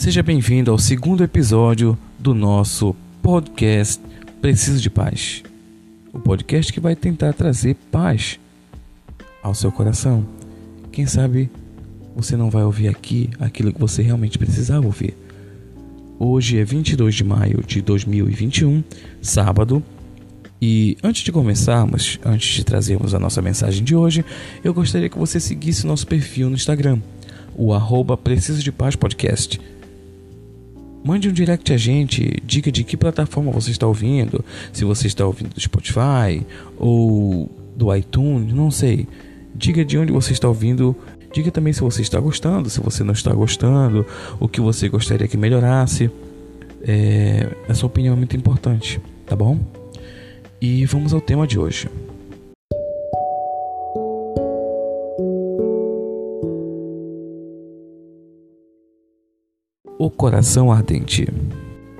Seja bem-vindo ao segundo episódio do nosso podcast Preciso de Paz. O podcast que vai tentar trazer paz ao seu coração. Quem sabe você não vai ouvir aqui aquilo que você realmente precisava ouvir. Hoje é 22 de maio de 2021, sábado. E antes de começarmos, antes de trazermos a nossa mensagem de hoje, eu gostaria que você seguisse nosso perfil no Instagram, o arroba Preciso de Paz Podcast. Mande um direct a gente, diga de que plataforma você está ouvindo, se você está ouvindo do Spotify ou do iTunes, não sei. Diga de onde você está ouvindo, diga também se você está gostando, se você não está gostando, o que você gostaria que melhorasse. É, essa opinião é muito importante, tá bom? E vamos ao tema de hoje. O coração ardente.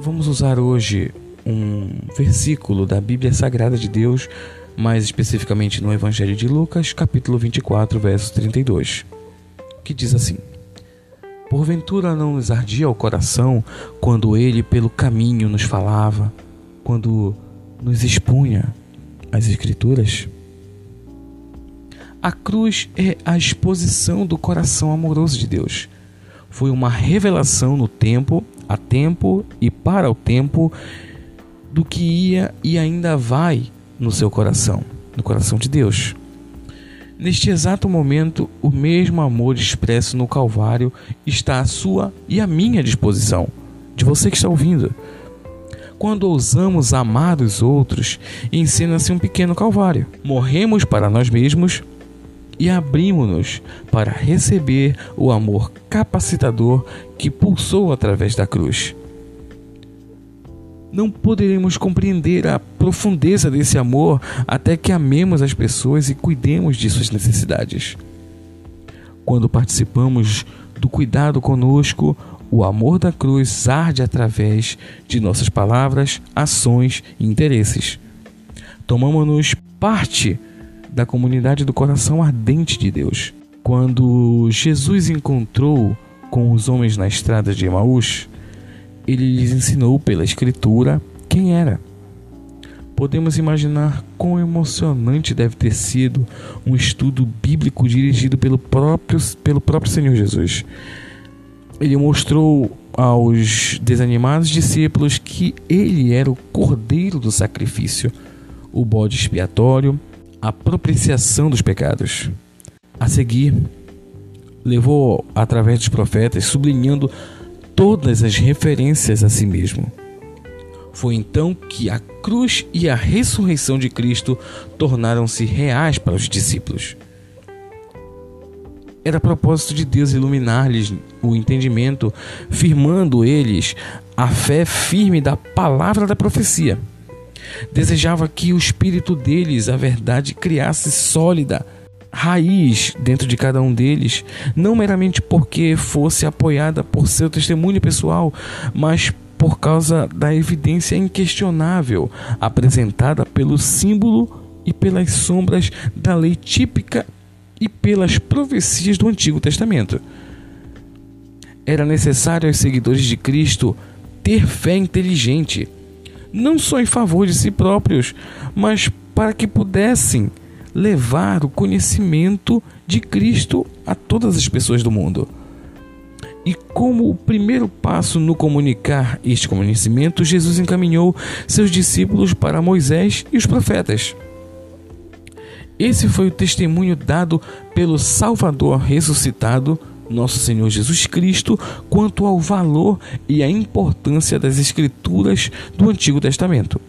Vamos usar hoje um versículo da Bíblia Sagrada de Deus, mais especificamente no Evangelho de Lucas, capítulo 24, verso 32, que diz assim: Porventura não nos ardia o coração quando ele pelo caminho nos falava, quando nos expunha as Escrituras? A cruz é a exposição do coração amoroso de Deus foi uma revelação no tempo, a tempo e para o tempo do que ia e ainda vai no seu coração, no coração de Deus. Neste exato momento, o mesmo amor expresso no Calvário está à sua e à minha disposição, de você que está ouvindo. Quando ousamos amar os outros, ensina-se um pequeno Calvário. Morremos para nós mesmos e abrimos-nos para receber o amor capacitador que pulsou através da cruz. Não poderemos compreender a profundeza desse amor até que amemos as pessoas e cuidemos de suas necessidades. Quando participamos do cuidado conosco, o amor da cruz arde através de nossas palavras, ações e interesses. Tomamos-nos parte da comunidade do coração ardente de Deus. Quando Jesus encontrou com os homens na estrada de Emaús, ele lhes ensinou pela Escritura quem era. Podemos imaginar quão emocionante deve ter sido um estudo bíblico dirigido pelo próprio, pelo próprio Senhor Jesus. Ele mostrou aos desanimados discípulos que ele era o cordeiro do sacrifício, o bode expiatório a propiciação dos pecados. A seguir, levou através dos profetas, sublinhando todas as referências a si mesmo. Foi então que a cruz e a ressurreição de Cristo tornaram-se reais para os discípulos. Era propósito de Deus iluminar-lhes o entendimento, firmando eles a fé firme da palavra da profecia. Desejava que o espírito deles, a verdade, criasse sólida raiz dentro de cada um deles, não meramente porque fosse apoiada por seu testemunho pessoal, mas por causa da evidência inquestionável apresentada pelo símbolo e pelas sombras da lei típica e pelas profecias do Antigo Testamento. Era necessário aos seguidores de Cristo ter fé inteligente não só em favor de si próprios, mas para que pudessem levar o conhecimento de Cristo a todas as pessoas do mundo. E como o primeiro passo no comunicar este conhecimento, Jesus encaminhou seus discípulos para Moisés e os profetas. Esse foi o testemunho dado pelo Salvador ressuscitado nosso Senhor Jesus Cristo quanto ao valor e à importância das Escrituras do Antigo Testamento.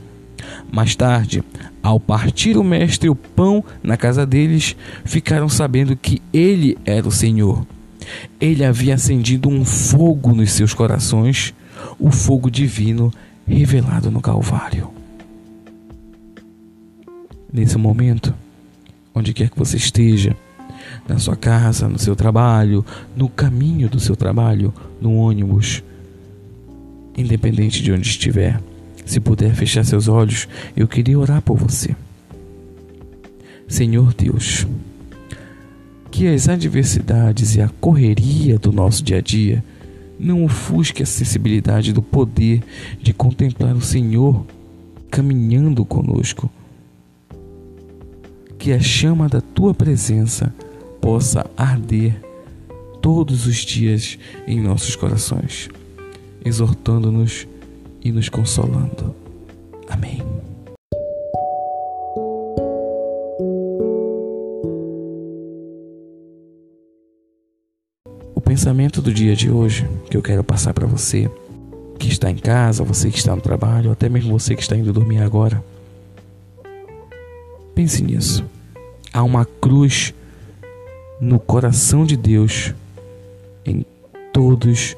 Mais tarde, ao partir o mestre o pão na casa deles, ficaram sabendo que ele era o Senhor. Ele havia acendido um fogo nos seus corações, o fogo divino revelado no Calvário. Nesse momento, onde quer que você esteja, na sua casa, no seu trabalho, no caminho do seu trabalho, no ônibus, independente de onde estiver. Se puder fechar seus olhos, eu queria orar por você. Senhor Deus, que as adversidades e a correria do nosso dia a dia Não ofusque a sensibilidade do poder de contemplar o Senhor caminhando conosco. Que a chama da tua presença possa arder todos os dias em nossos corações, exortando-nos e nos consolando. Amém. O pensamento do dia de hoje que eu quero passar para você, que está em casa, você que está no trabalho, ou até mesmo você que está indo dormir agora. Pense nisso. Há uma cruz no coração de Deus em todos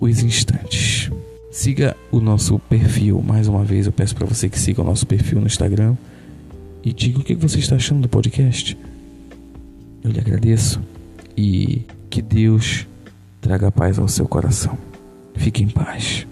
os instantes. Siga o nosso perfil. Mais uma vez, eu peço para você que siga o nosso perfil no Instagram e diga o que você está achando do podcast. Eu lhe agradeço e que Deus traga paz ao seu coração. Fique em paz.